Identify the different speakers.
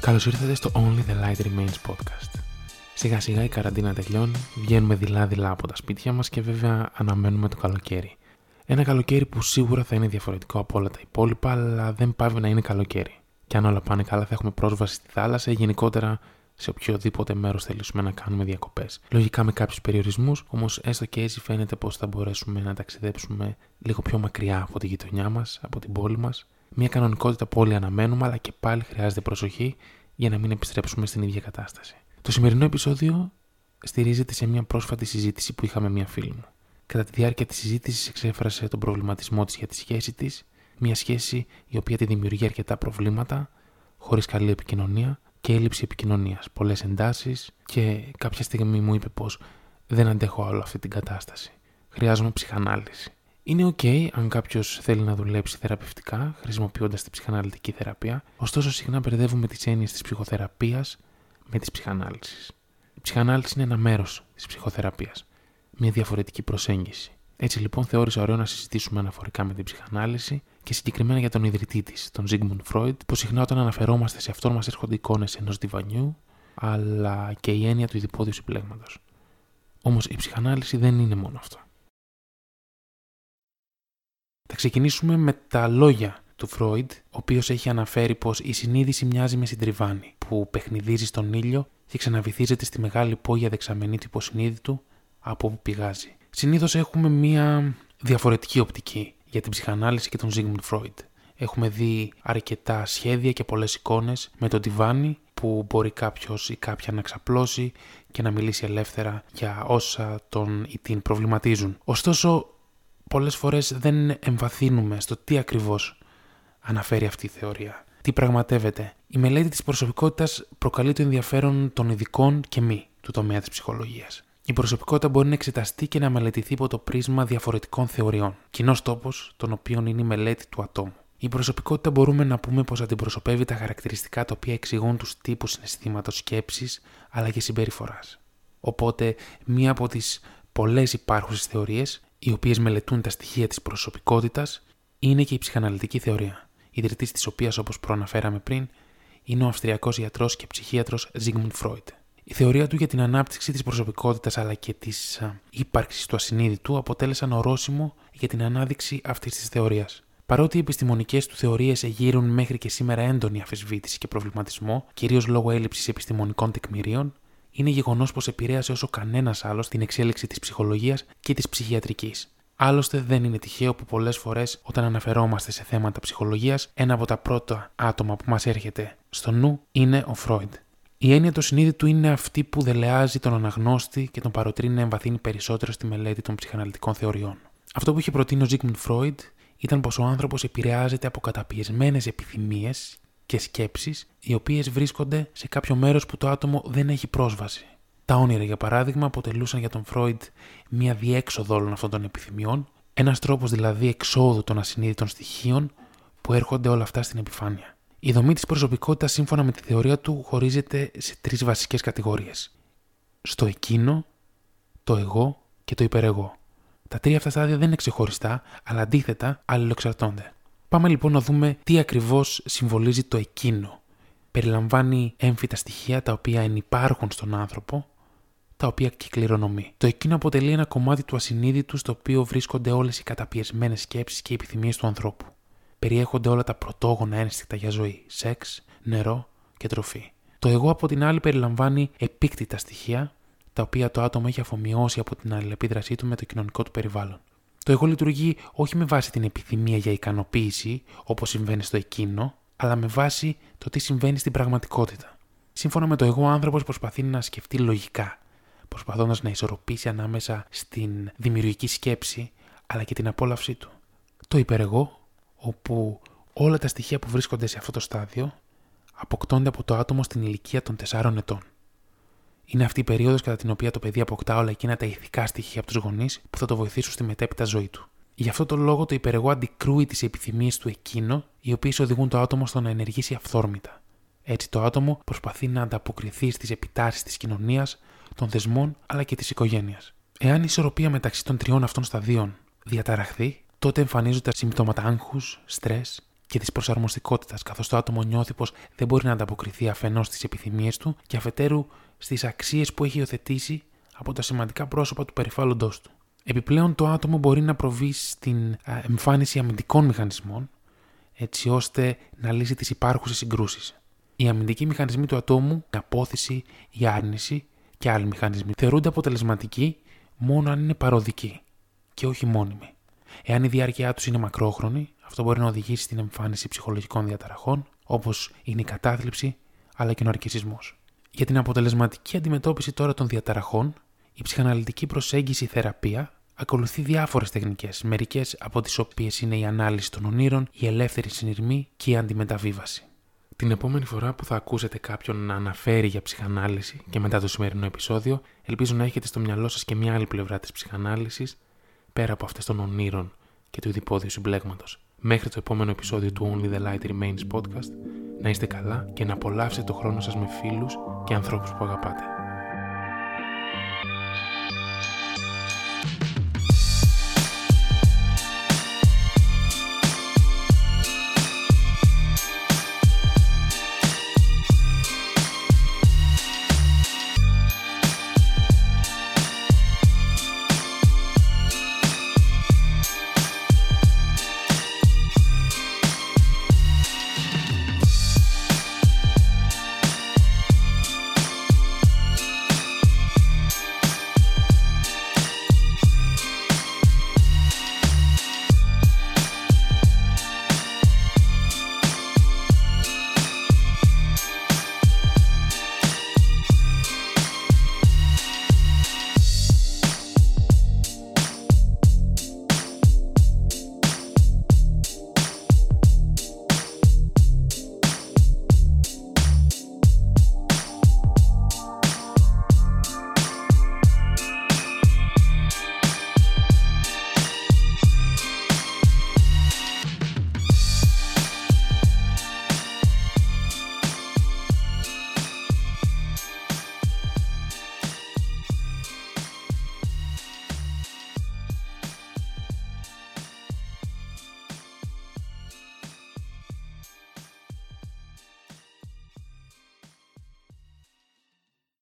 Speaker 1: Καλώς ήρθατε στο Only the Light Remains podcast. Σιγά σιγά η καραντίνα τελειώνει, βγαίνουμε δειλά-δειλά από τα σπίτια μας και βέβαια αναμένουμε το καλοκαίρι. Ένα καλοκαίρι που σίγουρα θα είναι διαφορετικό από όλα τα υπόλοιπα, αλλά δεν πάβει να είναι καλοκαίρι. Και αν όλα πάνε καλά, θα έχουμε πρόσβαση στη θάλασσα ή γενικότερα σε οποιοδήποτε μέρος θελήσουμε να κάνουμε διακοπές. Λογικά με κάποιους περιορισμούς, όμως έστω και έτσι φαίνεται πως θα μπορέσουμε να ταξιδέψουμε λίγο πιο μακριά από τη γειτονιά μας, από την πόλη μας. Μια κανονικότητα που όλοι αναμένουμε, αλλά και πάλι χρειάζεται προσοχή για να μην επιστρέψουμε στην ίδια κατάσταση. Το σημερινό επεισόδιο στηρίζεται σε μια πρόσφατη συζήτηση που είχαμε μια φίλη μου. Κατά τη διάρκεια της συζήτησης εξέφρασε τον προβληματισμό της για τη σχέση της, μια σχέση η οποία τη δημιουργεί αρκετά προβλήματα, χωρίς καλή επικοινωνία και έλλειψη επικοινωνίας, πολλές εντάσεις και κάποια στιγμή μου είπε πως δεν αντέχω όλη αυτή την κατάσταση. Χρειάζομαι ψυχανάλυση. Είναι OK αν κάποιος θέλει να δουλέψει θεραπευτικά χρησιμοποιώντας την ψυχαναλυτική θεραπεία, ωστόσο συχνά μπερδεύουμε τις έννοιες της ψυχοθεραπείας με τη ψυχανάλυσης. Η ψυχανάλυση είναι ένα μέρος της ψυχοθεραπείας. Μια διαφορετική προσέγγιση. Έτσι λοιπόν θεώρησα ωραίο να συζητήσουμε αναφορικά με την ψυχανάλυση και συγκεκριμένα για τον ιδρυτή της, τον Sigmund Freud, που συχνά όταν αναφερόμαστε σε αυτόν μας έρχονται εικόνες ενός διβανιού, αλλά και η έννοια του ειδηπόδιου συμπλέγματος. Όμως η ψυχανάλυση δεν είναι μόνο αυτό. Θα ξεκινήσουμε με τα λόγια του Φρόιντ, ο οποίος έχει αναφέρει πως η συνείδηση μοιάζει με συντριβάνι που παιχνιδίζει στον ήλιο και ξαναβυθίζεται στη μεγάλη πόγια δεξαμενή του υποσυνείδητου από όπου πηγάζει. Συνήθως έχουμε μία διαφορετική οπτική για την ψυχανάλυση και τον Sigmund Freud. Έχουμε δει αρκετά σχέδια και πολλές εικόνες με τον τιβάνι που μπορεί κάποιος ή κάποια να ξαπλώσει και να μιλήσει ελεύθερα για όσα τον ή την προβληματίζουν. Ωστόσο, πολλές φορές δεν εμβαθύνουμε στο τι ακριβώς αναφέρει αυτή η θεωρία. Τι πραγματεύεται. Η μελέτη της προσωπικότητας προκαλεί το ενδιαφέρον των ειδικών και μη του τομέα της ψυχολογίας. Η προσωπικότητα μπορεί να εξεταστεί και να μελετηθεί υπό το πρίσμα διαφορετικών θεωριών. Κοινός τόπος, τον οποίο είναι η μελέτη του ατόμου. Η προσωπικότητα μπορούμε να πούμε πως αντιπροσωπεύει τα χαρακτηριστικά τα οποία εξηγούν τους τύπους συναισθήματος σκέψης αλλά και συμπεριφοράς. Οπότε, μία από τις πολλές υπάρχουσες θεωρίες, οι οποίες μελετούν τα στοιχεία της προσωπικότητας, είναι και η ψυχαναλυτική θεωρία, ιδρυτή της οποίας, όπως προαναφέραμε πριν, είναι ο Αυστριακός γιατρό και ψυχίατρος Sigmund Freud. Η θεωρία του για την ανάπτυξη της προσωπικότητας αλλά και της ύπαρξης του ασυνείδητου αποτέλεσαν ορόσημο για την ανάδειξη αυτής της θεωρίας. Παρότι οι επιστημονικές του θεωρίες εγείρουν μέχρι και σήμερα έντονη αφισβήτηση και προβληματισμό, κυρίως λόγω έλλειψης επιστημονικών τεκμηρίων, είναι γεγονός πως επηρέασε όσο κανένας άλλος την εξέλιξη της ψυχολογίας και της ψυχιατρικής. Άλλωστε, δεν είναι τυχαίο που πολλές φορές όταν αναφερόμαστε σε θέματα ψυχολογίας, ένα από τα πρώτα άτομα που μας έρχεται στο νου είναι ο Φρόιντ. Η έννοια του συνείδητου είναι αυτή που δελεάζει τον αναγνώστη και τον παροτρύνει να εμβαθύνει περισσότερο στη μελέτη των ψυχαναλυτικών θεωριών. Αυτό που είχε προτείνει ο Ζίγμουντ Φρόιντ ήταν πως ο άνθρωπος επηρεάζεται από καταπιεσμένες επιθυμίες και σκέψεις, οι οποίες βρίσκονται σε κάποιο μέρος που το άτομο δεν έχει πρόσβαση. Τα όνειρα, για παράδειγμα, αποτελούσαν για τον Φρόιντ μία διέξοδο όλων αυτών των επιθυμιών, ένας τρόπος δηλαδή εξόδου των ασυνείδητων στοιχείων που έρχονται όλα αυτά στην επιφάνεια. Η δομή της προσωπικότητας, σύμφωνα με τη θεωρία του, χωρίζεται σε τρεις βασικές κατηγορίες. Στο εκείνο, το εγώ και το υπερεγώ. Τα τρία αυτά στάδια δεν είναι ξεχωριστά, αλλά αντίθετα αλληλοεξαρτώνται. Πάμε λοιπόν να δούμε τι ακριβώς συμβολίζει το εκείνο. Περιλαμβάνει έμφυτα στοιχεία τα οποία ενυπάρχουν στον άνθρωπο, τα οποία και κληρονομεί. Το εκείνο αποτελεί ένα κομμάτι του ασυνείδητου στο οποίο βρίσκονται όλες οι καταπιεσμένες σκέψεις και επιθυμίες του ανθρώπου περιέχονται όλα τα πρωτόγωνα ένστικτα για ζωή, σεξ, νερό και τροφή. Το εγώ από την άλλη περιλαμβάνει επίκτητα στοιχεία, τα οποία το άτομο έχει αφομοιώσει από την αλληλεπίδρασή του με το κοινωνικό του περιβάλλον. Το εγώ λειτουργεί όχι με βάση την επιθυμία για ικανοποίηση, όπως συμβαίνει στο εκείνο, αλλά με βάση το τι συμβαίνει στην πραγματικότητα. Σύμφωνα με το εγώ, ο άνθρωπος προσπαθεί να σκεφτεί λογικά, προσπαθώντας να ισορροπήσει ανάμεσα στην δημιουργική σκέψη αλλά και την απόλαυσή του. Το υπερεγώ όπου όλα τα στοιχεία που βρίσκονται σε αυτό το στάδιο αποκτώνται από το άτομο στην ηλικία των 4 ετών. Είναι αυτή η περίοδος κατά την οποία το παιδί αποκτά όλα εκείνα τα ηθικά στοιχεία από τους γονείς που θα το βοηθήσουν στη μετέπειτα ζωή του. Γι' αυτό το λόγο το υπερεγώ αντικρούει τις επιθυμίες του εκείνο, οι οποίες οδηγούν το άτομο στο να ενεργήσει αυθόρμητα. Έτσι το άτομο προσπαθεί να ανταποκριθεί στις επιτάσεις της κοινωνίας, των θεσμών αλλά και της οικογένειας. Εάν η ισορροπία μεταξύ των τριών αυτών σταδίων διαταραχθεί, τότε εμφανίζονται συμπτώματα άγχους, στρες και της προσαρμοστικότητας, καθώς το άτομο νιώθει πως δεν μπορεί να ανταποκριθεί αφενός στις επιθυμίες του και αφετέρου στις αξίες που έχει υιοθετήσει από τα σημαντικά πρόσωπα του περιβάλλοντό του. Επιπλέον, το άτομο μπορεί να προβεί στην εμφάνιση αμυντικών μηχανισμών, έτσι ώστε να λύσει τις υπάρχουσες συγκρούσεις. Οι αμυντικοί μηχανισμοί του ατόμου, η απόθεση, η άρνηση και άλλοι μηχανισμοί θεωρούνται αποτελεσματικοί μόνο αν είναι παροδικοί και όχι μόνιμοι. Εάν η διάρκεια τους είναι μακρόχρονη, αυτό μπορεί να οδηγήσει στην εμφάνιση ψυχολογικών διαταραχών, όπως είναι η κατάθλιψη αλλά και ο ναρκισμό. Για την αποτελεσματική αντιμετώπιση τώρα των διαταραχών, η ψυχαναλυτική προσέγγιση θεραπεία ακολουθεί διάφορες τεχνικές, μερικές από τις οποίες είναι η ανάλυση των ονείρων, η ελεύθερη συνειρμή και η αντιμεταβίβαση. Την επόμενη φορά που θα ακούσετε κάποιον να αναφέρει για ψυχανάλυση και μετά το σημερινό επεισόδιο, ελπίζω να έχετε στο μυαλό σας και μια άλλη πλευρά της ψυχανάλυσης, πέρα από αυτές των ονείρων και του ειδηπόδιου συμπλέγματος. Μέχρι το επόμενο επεισόδιο του Only the Light Remains podcast, να είστε καλά και να απολαύσετε το χρόνο σας με φίλους και ανθρώπους που αγαπάτε.